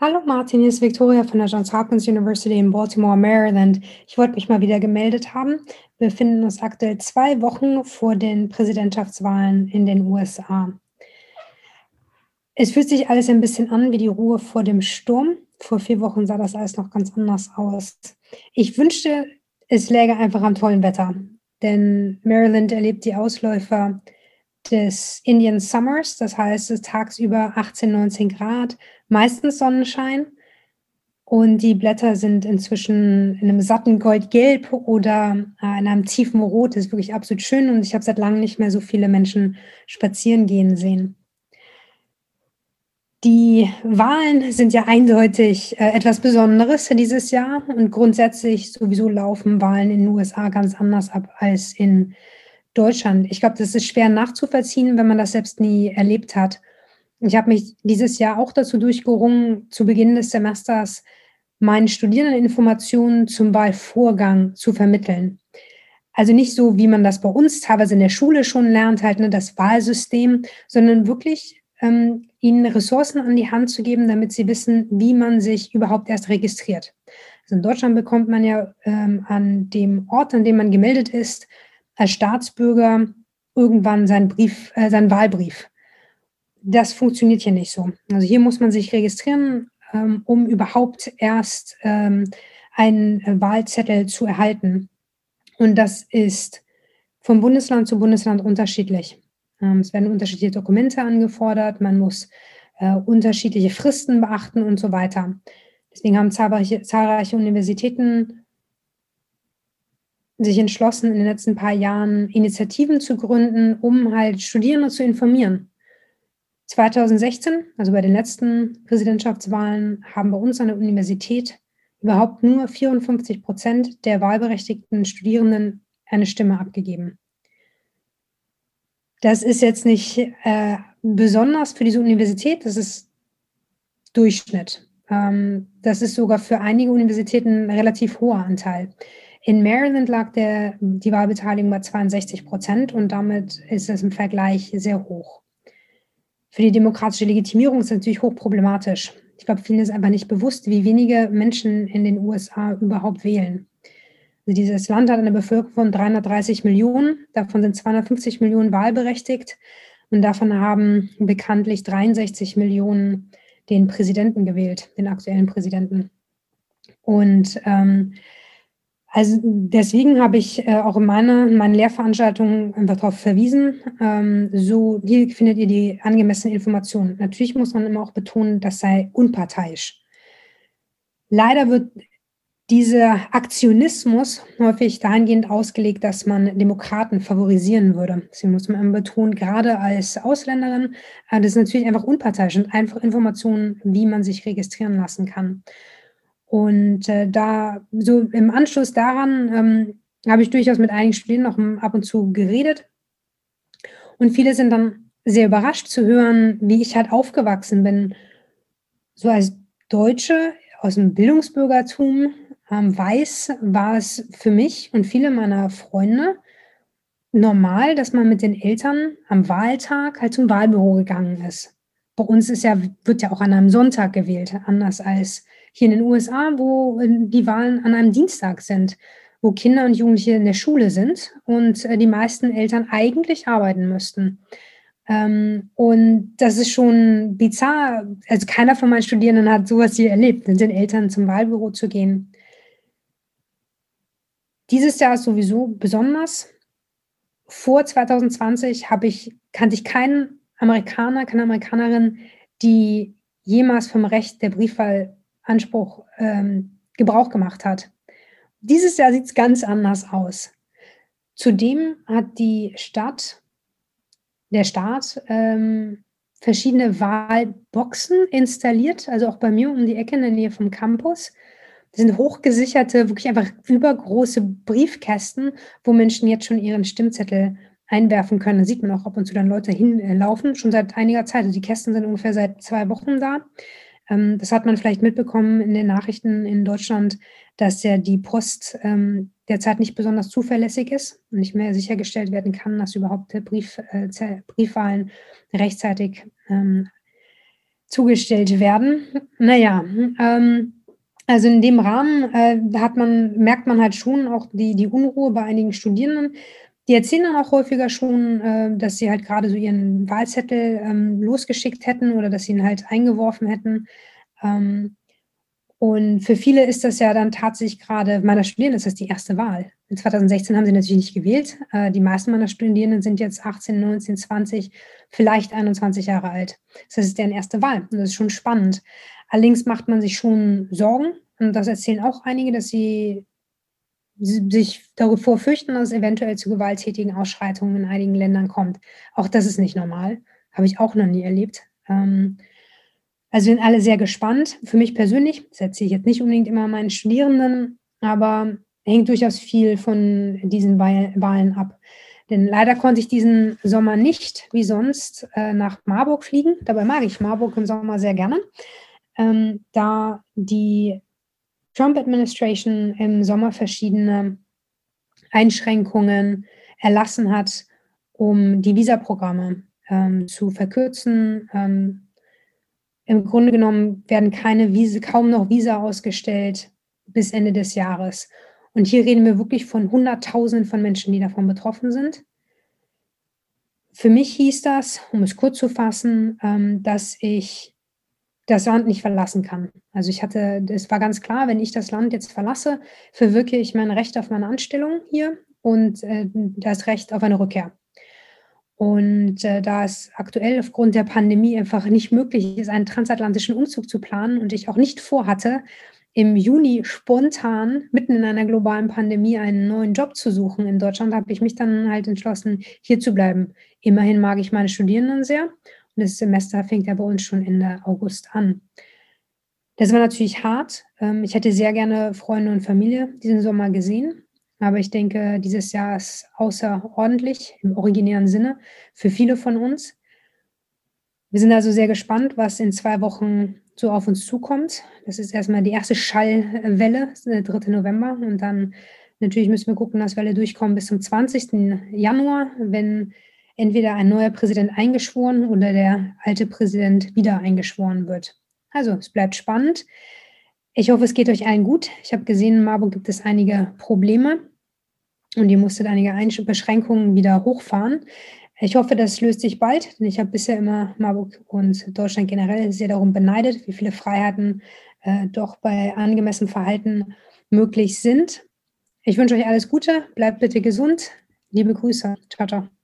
Hallo Martin, hier ist Victoria von der Johns Hopkins University in Baltimore, Maryland. Ich wollte mich mal wieder gemeldet haben. Wir befinden uns aktuell zwei Wochen vor den Präsidentschaftswahlen in den USA. Es fühlt sich alles ein bisschen an wie die Ruhe vor dem Sturm. Vor vier Wochen sah das alles noch ganz anders aus. Ich wünschte, es läge einfach am tollen Wetter, denn Maryland erlebt die Ausläufer des Indian Summers, das heißt, es tagsüber 18, 19 Grad, meistens Sonnenschein. Und die Blätter sind inzwischen in einem satten Goldgelb oder äh, in einem tiefen Rot. Das ist wirklich absolut schön und ich habe seit langem nicht mehr so viele Menschen spazieren gehen sehen. Die Wahlen sind ja eindeutig äh, etwas Besonderes dieses Jahr und grundsätzlich sowieso laufen Wahlen in den USA ganz anders ab als in Deutschland. Ich glaube, das ist schwer nachzuvollziehen, wenn man das selbst nie erlebt hat. Ich habe mich dieses Jahr auch dazu durchgerungen, zu Beginn des Semesters meinen Studierenden Informationen zum Wahlvorgang zu vermitteln. Also nicht so, wie man das bei uns teilweise in der Schule schon lernt, halt ne, das Wahlsystem, sondern wirklich ähm, ihnen Ressourcen an die Hand zu geben, damit sie wissen, wie man sich überhaupt erst registriert. Also in Deutschland bekommt man ja ähm, an dem Ort, an dem man gemeldet ist, als Staatsbürger irgendwann seinen Brief, äh, seinen Wahlbrief. Das funktioniert hier nicht so. Also hier muss man sich registrieren, ähm, um überhaupt erst ähm, einen äh, Wahlzettel zu erhalten. Und das ist vom Bundesland zu Bundesland unterschiedlich. Ähm, es werden unterschiedliche Dokumente angefordert, man muss äh, unterschiedliche Fristen beachten und so weiter. Deswegen haben zahlreiche, zahlreiche Universitäten sich entschlossen, in den letzten paar Jahren Initiativen zu gründen, um halt Studierende zu informieren. 2016, also bei den letzten Präsidentschaftswahlen, haben bei uns an der Universität überhaupt nur 54 Prozent der wahlberechtigten Studierenden eine Stimme abgegeben. Das ist jetzt nicht äh, besonders für diese Universität, das ist Durchschnitt. Ähm, das ist sogar für einige Universitäten ein relativ hoher Anteil. In Maryland lag der, die Wahlbeteiligung bei 62 Prozent und damit ist es im Vergleich sehr hoch. Für die demokratische Legitimierung ist es natürlich hochproblematisch. Ich glaube, vielen ist einfach nicht bewusst, wie wenige Menschen in den USA überhaupt wählen. Also dieses Land hat eine Bevölkerung von 330 Millionen, davon sind 250 Millionen wahlberechtigt und davon haben bekanntlich 63 Millionen den Präsidenten gewählt, den aktuellen Präsidenten. Und ähm, also deswegen habe ich äh, auch in meiner, meinen Lehrveranstaltungen einfach darauf verwiesen, ähm, so hier findet ihr die angemessenen Informationen. Natürlich muss man immer auch betonen, das sei unparteiisch. Leider wird dieser Aktionismus häufig dahingehend ausgelegt, dass man Demokraten favorisieren würde. Deswegen muss man betonen, gerade als Ausländerin, äh, das ist natürlich einfach unparteiisch und einfach Informationen, wie man sich registrieren lassen kann. Und äh, da, so im Anschluss daran, ähm, habe ich durchaus mit einigen Studierenden noch ab und zu geredet. Und viele sind dann sehr überrascht zu hören, wie ich halt aufgewachsen bin. So als Deutsche aus dem Bildungsbürgertum ähm, weiß, war es für mich und viele meiner Freunde normal, dass man mit den Eltern am Wahltag halt zum Wahlbüro gegangen ist. Bei uns ist ja, wird ja auch an einem Sonntag gewählt, anders als hier in den USA, wo äh, die Wahlen an einem Dienstag sind, wo Kinder und Jugendliche in der Schule sind und äh, die meisten Eltern eigentlich arbeiten müssten. Ähm, und das ist schon bizarr. Also keiner von meinen Studierenden hat sowas hier erlebt, mit den Eltern zum Wahlbüro zu gehen. Dieses Jahr ist sowieso besonders. Vor 2020 habe ich, kannte ich keinen Amerikaner, keine Amerikanerin, die jemals vom Recht der Briefwahl Anspruch ähm, Gebrauch gemacht hat. Dieses Jahr sieht es ganz anders aus. Zudem hat die Stadt, der Staat, ähm, verschiedene Wahlboxen installiert, also auch bei mir um die Ecke in der Nähe vom Campus. Das sind hochgesicherte, wirklich einfach übergroße Briefkästen, wo Menschen jetzt schon ihren Stimmzettel einwerfen können. Da sieht man auch ab und zu dann Leute hinlaufen, schon seit einiger Zeit. Also die Kästen sind ungefähr seit zwei Wochen da. Ähm, das hat man vielleicht mitbekommen in den Nachrichten in Deutschland, dass ja die Post ähm, derzeit nicht besonders zuverlässig ist und nicht mehr sichergestellt werden kann, dass überhaupt Brief, äh, Briefwahlen rechtzeitig ähm, zugestellt werden. Naja, ähm, also in dem Rahmen äh, hat man, merkt man halt schon auch die, die Unruhe bei einigen Studierenden. Die erzählen dann auch häufiger schon, äh, dass sie halt gerade so ihren Wahlzettel ähm, losgeschickt hätten oder dass sie ihn halt eingeworfen hätten. Ähm, und für viele ist das ja dann tatsächlich gerade, meiner Studierenden ist das die erste Wahl. In 2016 haben sie natürlich nicht gewählt. Äh, die meisten meiner Studierenden sind jetzt 18, 19, 20, vielleicht 21 Jahre alt. Das ist deren erste Wahl und das ist schon spannend. Allerdings macht man sich schon Sorgen und das erzählen auch einige, dass sie sich davor fürchten, dass es eventuell zu gewalttätigen Ausschreitungen in einigen Ländern kommt. Auch das ist nicht normal. Habe ich auch noch nie erlebt. Ähm, also sind alle sehr gespannt. Für mich persönlich, erzähle ich jetzt nicht unbedingt immer meinen Studierenden, aber hängt durchaus viel von diesen Wahlen ab. Denn leider konnte ich diesen Sommer nicht, wie sonst, äh, nach Marburg fliegen. Dabei mag ich Marburg im Sommer sehr gerne, ähm, da die Trump-Administration im Sommer verschiedene Einschränkungen erlassen hat, um die Visaprogramme ähm, zu verkürzen. Ähm, Im Grunde genommen werden keine Visa, kaum noch Visa ausgestellt bis Ende des Jahres. Und hier reden wir wirklich von Hunderttausenden von Menschen, die davon betroffen sind. Für mich hieß das, um es kurz zu fassen, ähm, dass ich das Land nicht verlassen kann. Also ich hatte, es war ganz klar, wenn ich das Land jetzt verlasse, verwirke ich mein Recht auf meine Anstellung hier und äh, das Recht auf eine Rückkehr. Und äh, da es aktuell aufgrund der Pandemie einfach nicht möglich ist, einen transatlantischen Umzug zu planen und ich auch nicht vorhatte, im Juni spontan mitten in einer globalen Pandemie einen neuen Job zu suchen in Deutschland, habe ich mich dann halt entschlossen, hier zu bleiben. Immerhin mag ich meine Studierenden sehr das Semester fängt ja bei uns schon Ende August an. Das war natürlich hart. Ähm, ich hätte sehr gerne Freunde und Familie diesen Sommer gesehen. Aber ich denke, dieses Jahr ist außerordentlich im originären Sinne für viele von uns. Wir sind also sehr gespannt, was in zwei Wochen so auf uns zukommt. Das ist erstmal die erste Schallwelle, der 3. November. Und dann natürlich müssen wir gucken, dass wir alle durchkommen bis zum 20. Januar, wenn entweder ein neuer Präsident eingeschworen oder der alte Präsident wieder eingeschworen wird. Also es bleibt spannend. Ich hoffe, es geht euch allen gut. Ich habe gesehen, in Marburg gibt es einige Probleme und ihr musstet einige Einsch Beschränkungen wieder hochfahren. Ich hoffe, das löst sich bald, denn ich habe bisher immer Marburg und Deutschland generell sehr darum beneidet, wie viele Freiheiten äh, doch bei angemessenem Verhalten möglich sind. Ich wünsche euch alles Gute, bleibt bitte gesund. Liebe Grüße. Ciao, ciao.